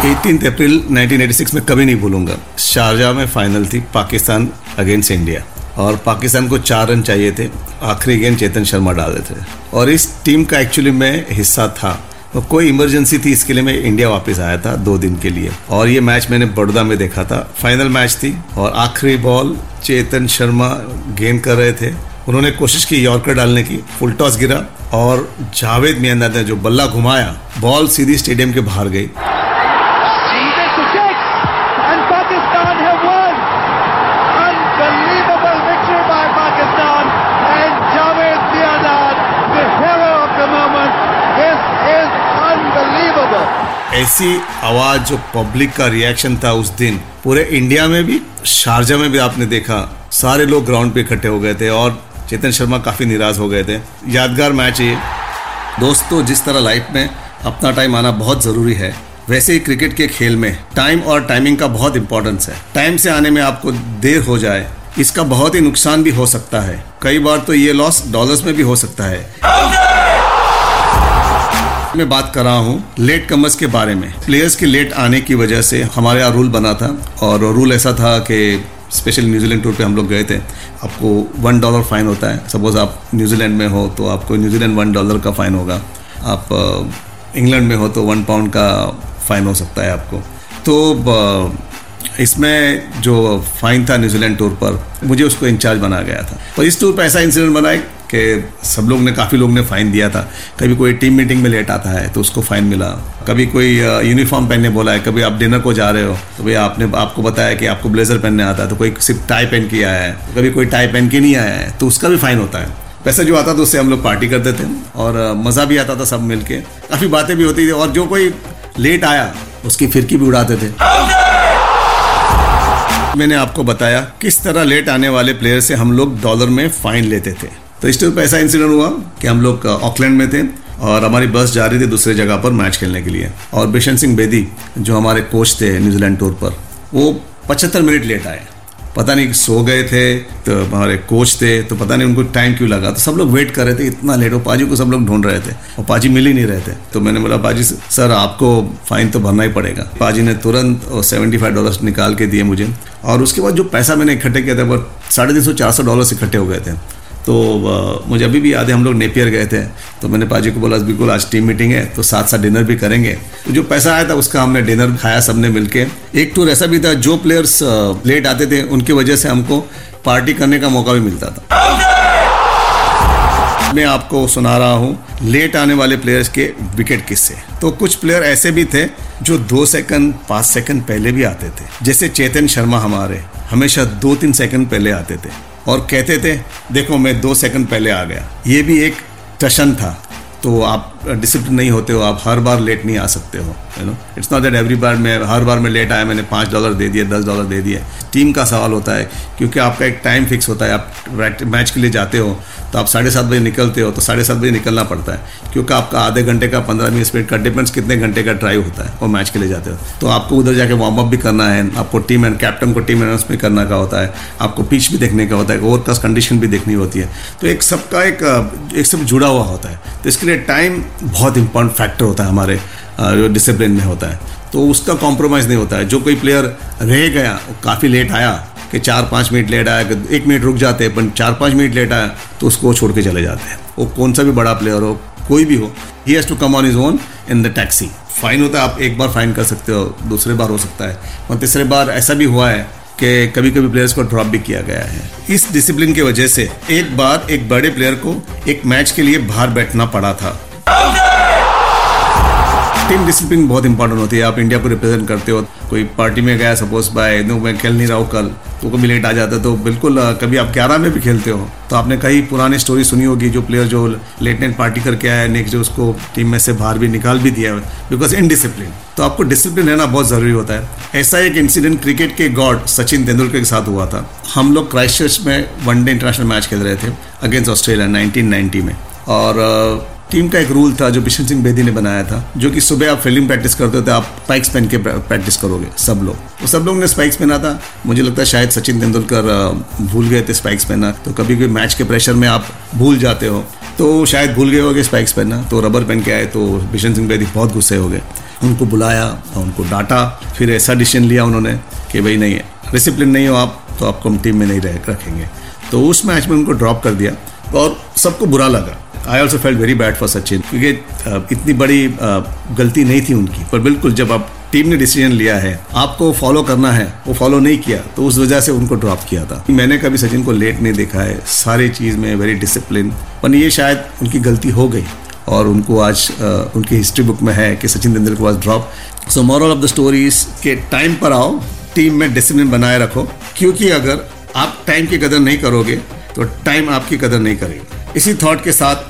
18 अप्रैल 1986 में कभी नहीं भूलूँगा। शारजा में फाइनल थी पाकिस्तान अगेंस्ट इंडिया और पाकिस्तान को चार रन चाहिए थे। आखिरी गेंद चेतन शर्मा डाले थे। और इस टीम का एक्चुअली मैं हिस्सा था। तो कोई इमरजेंसी थी इसके लिए मैं इंडिया वापस आया था दो दिन के लिए। और ये मैच मैंने बड़ौदा में देखा था। फाइनल मैच थी। और आखिरी बॉल चेतन शर्मा गेंद कर रहे थे। उन्होंने कोशिश की यॉर्कर डालने की। फुल टॉस गिरा। और जावेद मियांदाद ने जो बल्ला घुमाया बॉल सीधी स्टेडियम के बाहर गई। ऐसी आवाज़ जो पब्लिक का रिएक्शन था उस दिन, पूरे इंडिया में भी, शारजा में भी आपने देखा, सारे लोग ग्राउंड पे इकट्ठे हो गए थे और चेतन शर्मा काफ़ी निराश हो गए थे। यादगार मैच है ये। दोस्तों, जिस तरह लाइफ में अपना टाइम आना बहुत ज़रूरी है, वैसे ही क्रिकेट के खेल में टाइम और टाइमिंग का बहुत इंपॉर्टेंस है। टाइम से आने में आपको देर हो जाए, इसका बहुत ही नुकसान भी हो सकता है। कई बार तो ये लॉस डॉलर्स में भी हो सकता है। मैं बात कर रहा हूँ लेट कमर्स के बारे में। प्लेयर्स के लेट आने की वजह से हमारे यहाँ रूल बना था और रूल ऐसा था कि स्पेशल न्यूजीलैंड टूर पे हम लोग गए थे। आपको वन डॉलर फाइन होता है। सपोज़ आप न्यूजीलैंड में हो तो आपको न्यूजीलैंड वन डॉलर का फाइन होगा। आप इंग्लैंड में हो तो वन पाउंड का फाइन हो सकता है आपको। तो इसमें जो फाइन था न्यूजीलैंड टूर पर, मुझे उसको इंचार्ज बनाया गया था। पर इस टूर पर ऐसा इंसिडेंट बना कि सब लोग ने, काफ़ी लोग ने फ़ाइन दिया था। कभी कोई टीम मीटिंग में लेट आता है तो उसको फ़ाइन मिला। कभी कोई यूनिफॉर्म पहनने बोला है, कभी आप डिनर को जा रहे हो तो भाई आपने, आपको बताया कि आपको ब्लेजर पहनने आता है तो कोई सिर्फ़ टाई पहन के आया है कभी कोई टाई पहन के नहीं आया है तो उसका भी फ़ाइन होता है। पैसा जो आता था, उससे हम लोग पार्टी करते थे, और मज़ा भी आता था सब मिलके। काफ़ी बातें भी होती थी, और जो कोई लेट आया, उसकी फिरकी भी उड़ाते थे। मैंने आपको बताया, किस तरह लेट आने वाले प्लेयर से हम लोग डॉलर में फाइन लेते थे। तो इस टाइप ऐसा इंसिडेंट हुआ कि हम लोग ऑकलैंड में थे और हमारी बस जा रही थी दूसरे जगह पर मैच खेलने के लिए। और बिशन सिंह बेदी जो हमारे कोच थे न्यूजीलैंड टूर पर, वो पचहत्तर मिनट लेट आए। पता नहीं सो गए थे तो हमारे कोच थे तो पता नहीं उनको टाइम क्यों लगा। तो सब लोग वेट कर रहे थे, इतना लेट हो पाजी को सब लोग ढूंढ रहे थे और पाजी मिल ही नहीं रहे थे। तो मैंने बोला, पाजी सर आपको फाइन तो भरना ही पड़ेगा। पाजी ने तुरंत सेवेंटी फाइव डॉलर निकाल के दिए मुझे। और उसके बाद जो पैसा मैंने इकट्ठे किया था, वो साढ़े तीन सौ, चार सौ डॉलर्स इकट्ठे हो गए थे। तो मुझे अभी भी याद है, हम लोग नेपियर गए थे। तो मैंने पाजी को बोला, बिल्कुल, आज टीम मीटिंग है तो साथ साथ डिनर भी करेंगे। तो जो पैसा आया था, उसका हमने डिनर खाया सबने मिलके। एक टूर ऐसा भी था, जो प्लेयर्स लेट आते थे, उनकी वजह से हमको पार्टी करने का मौका भी मिलता था। मैं आपको सुना रहा हूँ लेट आने वाले प्लेयर्स के विकेट किस्से। तो कुछ प्लेयर ऐसे भी थे, जो दो सेकंड पाँच सेकंड पहले भी आते थे। जैसे चेतन शर्मा हमारे, हमेशा दो तीन सेकंड पहले आते थे। और कहते थे, देखो, मैं दो सेकंड पहले आ गया। ये भी एक टशन था तो आप डिसिप्लिन नहीं होते हो, आप हर बार लेट नहीं आ सकते हो you know it's not that every बार मैं, हर बार मैं लेट आया, मैंने पाँच डॉलर दे दिए, दस डॉलर दे दिए। टीम का सवाल होता है, क्योंकि आपका एक टाइम फिक्स होता है, आप मैच के लिए जाते हो तो आप साढ़े सात बजे निकलते हो तो साढ़े सात बजे निकलना पड़ता है, क्योंकि आपका आधे घंटे का, पंद्रह मिनट का डिपेंड्स कितने घंटे का ड्राइव होता है, वो मैच के लिए जाते हो। तो आपको उधर जाके वार्म अप भी करना है, आपको टीम एंड कैप्टन को टीम अनाउंसमेंट करना का होता है, आपको पिच भी देखने का होता है ओवरकास्ट कंडीशन भी देखनी होती है। तो एक सबका एक एक सब जुड़ा हुआ होता है। तो इसके लिए टाइम बहुत इंपॉर्टेंट फैक्टर होता है हमारे डिसिप्लिन में होता है। तो उसका कॉम्प्रोमाइज़ नहीं होता है। जो कोई प्लेयर रह गया काफ़ी लेट आया कि चार पाँच मिनट लेट आया कि एक मिनट रुक जाते हैं, पर चार पाँच मिनट लेट आया तो उसको छोड़ के चले जाते हैं। वो कौन सा भी बड़ा प्लेयर हो, कोई भी हो he has to come on his own in the taxi fine होता है, आप एक बार फाइन कर सकते हो, दूसरे बार हो सकता है। और तीसरे बार ऐसा भी हुआ है कि कभी कभी प्लेयर्स को ड्रॉप भी किया गया है। इस डिसिप्लिन की वजह से एक बार एक बड़े प्लेयर को एक मैच के लिए बाहर बैठना पड़ा था। टीम डिसिप्लिन बहुत इंपॉर्टेंट होती है। आप इंडिया को रिप्रेजेंट करते हो, कोई पार्टी में गया सपोज़ बाय नो, मैं खेल नहीं रहा हूँ कल। तो कभी लेट आ जाता है तो बिल्कुल कभी आप ग्यारह में भी खेलते हो तो आपने कई पुरानी स्टोरी सुनी होगी, जो प्लेयर जो लेट नाइट पार्टी करके आया है नेक्स्ट जो उसको टीम में से बाहर भी निकाल भी दिया है बिकॉज़ इनडिसिप्लिन तो आपको डिसिप्लिन रहना बहुत ज़रूरी होता है। ऐसा एक इंसिडेंट क्रिकेट के गॉड सचिन तेंदुलकर के साथ हुआ था। हम लोग क्राइस्ट में वनडे इंटरनेशनल मैच खेल रहे थे अगेंस्ट ऑस्ट्रेलिया 1990 में। और टीम का एक रूल था जो बिशन सिंह बेदी ने बनाया था, जो कि सुबह आप फील्डिंग प्रैक्टिस करते हो तो आप स्पाइक्स पहन के प्रैक्टिस करोगे, सब लोग। तो सब लोग ने स्पाइक्स पहना था। मुझे लगता है शायद सचिन तेंदुलकर भूल गए थे स्पाइक्स पहनना। तो कभी कभी मैच के प्रेशर में आप भूल जाते हो तो शायद भूल गए होगे स्पाइक्स पहनना। तो रबर पहन के आए तो बिशन सिंह बेदी बहुत गुस्से हो गए। उनको बुलाया और उनको डांटा, फिर ऐसा डिसीज़न लिया उन्होंने कि भाई नहीं डिसिप्लिन नहीं हो आप तो आपको हम टीम में नहीं रखेंगे। तो उस मैच में उनको ड्रॉप कर दिया। और सबको बुरा लगा। I also felt very bad for Sachin क्योंकि इतनी बड़ी गलती नहीं थी उनकी। पर बिल्कुल जब आप टीम ने डिसीज़न लिया है आपको फॉलो करना है वो फॉलो नहीं किया तो उस वजह से उनको ड्रॉप किया था। मैंने कभी सचिन को लेट नहीं देखा है सारी चीज़ में वेरी डिसिप्लिन पर ये शायद उनकी गलती हो गई और उनको आज अ, उनकी हिस्ट्री बुक में है कि Sachin Tendulkar was drop so moral of the stories के टाइम पर आओ टीम में डिसिप्लिन बनाए रखो क्योंकि अगर आप टाइम की कदर नहीं करोगे तो टाइम आपकी कदर नहीं करेगा। इसी थॉट के साथ